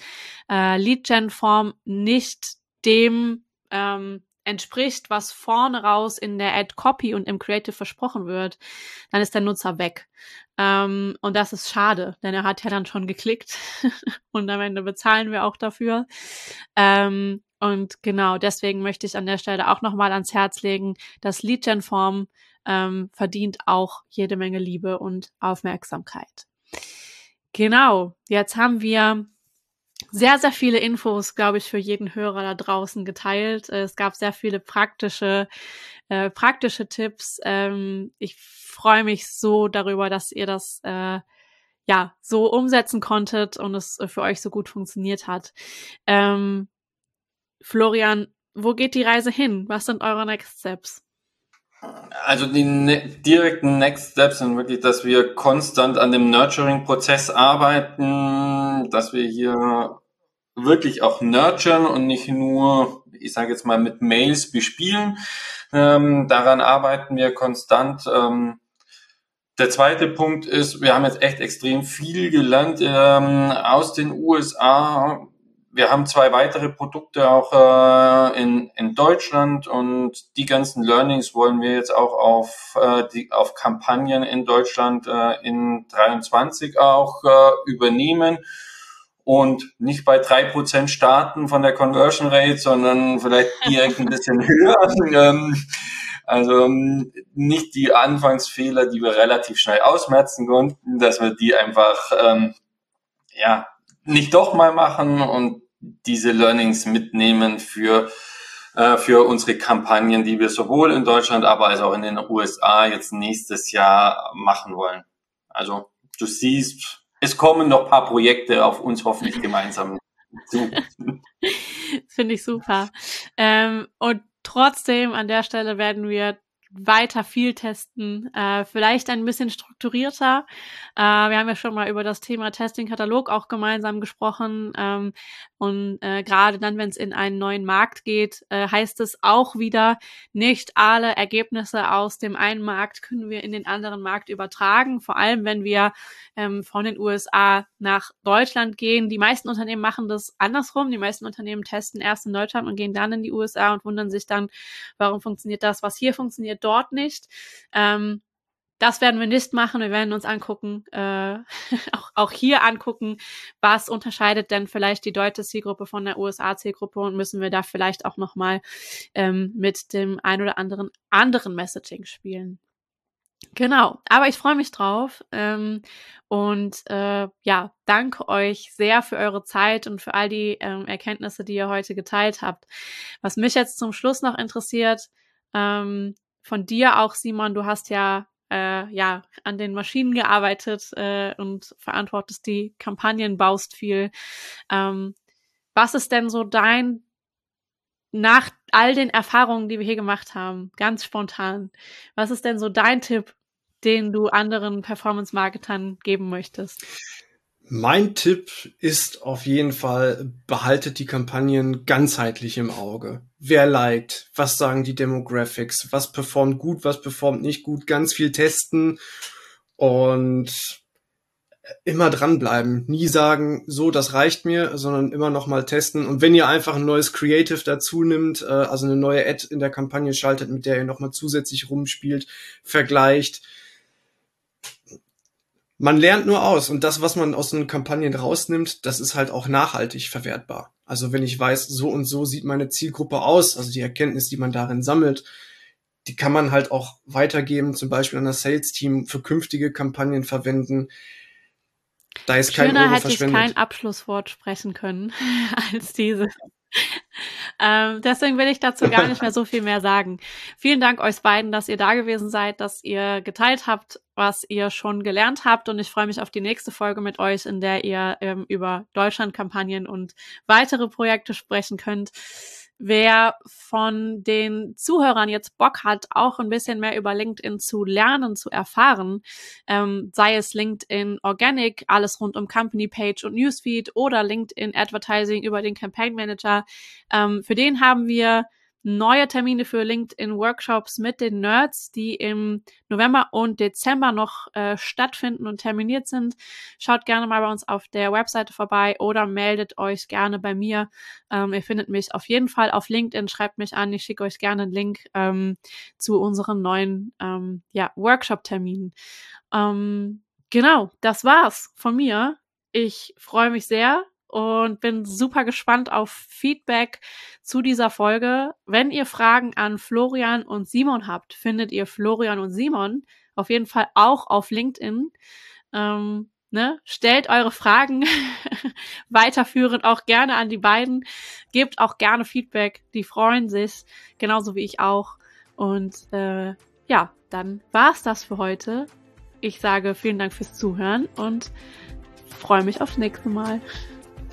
äh, Lead-Gen-Form nicht dem ähm, entspricht, was vorne raus in der Ad-Copy und im Creative versprochen wird, dann ist der Nutzer weg. Ähm, und das ist schade, denn er hat ja dann schon geklickt und am Ende bezahlen wir auch dafür. Ähm, und genau deswegen möchte ich an der Stelle auch nochmal ans Herz legen, dass Lead-Gen-Form ähm, verdient auch jede Menge Liebe und Aufmerksamkeit. Genau, jetzt haben wir sehr, sehr viele Infos, glaube ich, für jeden Hörer da draußen geteilt. Es gab sehr viele praktische, äh, praktische Tipps. Ähm, ich freue mich so darüber, dass ihr das äh, ja so umsetzen konntet und es für euch so gut funktioniert hat. Ähm, Florian, wo geht die Reise hin? Was sind eure Next Steps? Also die ne direkten Next Steps sind wirklich, dass wir konstant an dem Nurturing-Prozess arbeiten, dass wir hier wirklich auch nurturen und nicht nur, ich sage jetzt mal, mit Mails bespielen. Ähm, daran arbeiten wir konstant. Ähm, der zweite Punkt ist, wir haben jetzt echt extrem viel gelernt ähm, aus den USA wir haben zwei weitere Produkte auch äh, in, in Deutschland und die ganzen Learnings wollen wir jetzt auch auf, äh, die, auf Kampagnen in Deutschland äh, in 23 auch äh, übernehmen und nicht bei drei Prozent starten von der Conversion Rate, sondern vielleicht direkt ein bisschen höher. Ähm, also ähm, nicht die Anfangsfehler, die wir relativ schnell ausmerzen konnten, dass wir die einfach ähm, ja nicht doch mal machen und diese Learnings mitnehmen für, äh, für unsere Kampagnen, die wir sowohl in Deutschland, aber als auch in den USA jetzt nächstes Jahr machen wollen. Also du siehst, es kommen noch paar Projekte auf uns hoffentlich gemeinsam zu. Finde ich super. Ähm, und trotzdem an der Stelle werden wir weiter viel testen, äh, vielleicht ein bisschen strukturierter. Äh, wir haben ja schon mal über das Thema Testing-Katalog auch gemeinsam gesprochen. Ähm, und äh, gerade dann, wenn es in einen neuen Markt geht, äh, heißt es auch wieder, nicht alle Ergebnisse aus dem einen Markt können wir in den anderen Markt übertragen. Vor allem, wenn wir ähm, von den USA nach Deutschland gehen. Die meisten Unternehmen machen das andersrum. Die meisten Unternehmen testen erst in Deutschland und gehen dann in die USA und wundern sich dann, warum funktioniert das, was hier funktioniert, dort nicht. Ähm, das werden wir nicht machen. Wir werden uns angucken, äh, auch, auch hier angucken, was unterscheidet denn vielleicht die deutsche Zielgruppe von der USA-Zielgruppe und müssen wir da vielleicht auch nochmal ähm, mit dem ein oder anderen anderen Messaging spielen. Genau, aber ich freue mich drauf ähm, und äh, ja, danke euch sehr für eure Zeit und für all die ähm, Erkenntnisse, die ihr heute geteilt habt. Was mich jetzt zum Schluss noch interessiert, ähm, von dir auch, Simon, du hast ja äh, ja an den Maschinen gearbeitet äh, und verantwortest die Kampagnen, baust viel. Ähm, was ist denn so dein nach all den Erfahrungen, die wir hier gemacht haben, ganz spontan, was ist denn so dein Tipp, den du anderen Performance-Marketern geben möchtest? Mein Tipp ist auf jeden Fall, behaltet die Kampagnen ganzheitlich im Auge. Wer liked? Was sagen die Demographics? Was performt gut? Was performt nicht gut? Ganz viel testen und immer dranbleiben. Nie sagen, so, das reicht mir, sondern immer noch mal testen. Und wenn ihr einfach ein neues Creative dazu nimmt, äh, also eine neue Ad in der Kampagne schaltet, mit der ihr noch mal zusätzlich rumspielt, vergleicht, man lernt nur aus und das, was man aus den Kampagnen rausnimmt, das ist halt auch nachhaltig verwertbar. Also wenn ich weiß, so und so sieht meine Zielgruppe aus, also die Erkenntnis, die man darin sammelt, die kann man halt auch weitergeben, zum Beispiel an das Sales-Team für künftige Kampagnen verwenden. Da ist Schöner kein Euro hätte ich kein Abschlusswort sprechen können als diese. Ähm, deswegen will ich dazu gar nicht mehr so viel mehr sagen. Vielen Dank euch beiden, dass ihr da gewesen seid, dass ihr geteilt habt, was ihr schon gelernt habt. Und ich freue mich auf die nächste Folge mit euch, in der ihr ähm, über Deutschlandkampagnen und weitere Projekte sprechen könnt. Wer von den Zuhörern jetzt Bock hat, auch ein bisschen mehr über LinkedIn zu lernen, zu erfahren, ähm, sei es LinkedIn Organic, alles rund um Company Page und Newsfeed oder LinkedIn Advertising über den Campaign Manager, ähm, für den haben wir neue Termine für LinkedIn-Workshops mit den Nerds, die im November und Dezember noch äh, stattfinden und terminiert sind. Schaut gerne mal bei uns auf der Webseite vorbei oder meldet euch gerne bei mir. Ähm, ihr findet mich auf jeden Fall auf LinkedIn, schreibt mich an, ich schicke euch gerne einen Link ähm, zu unseren neuen ähm, ja, Workshop-Terminen. Ähm, genau, das war's von mir. Ich freue mich sehr und bin super gespannt auf Feedback zu dieser Folge. Wenn ihr Fragen an Florian und Simon habt, findet ihr Florian und Simon auf jeden Fall auch auf LinkedIn. Ähm, ne? Stellt eure Fragen weiterführend auch gerne an die beiden. Gebt auch gerne Feedback. Die freuen sich, genauso wie ich auch. Und äh, ja, dann war's das für heute. Ich sage vielen Dank fürs Zuhören und freue mich aufs nächste Mal.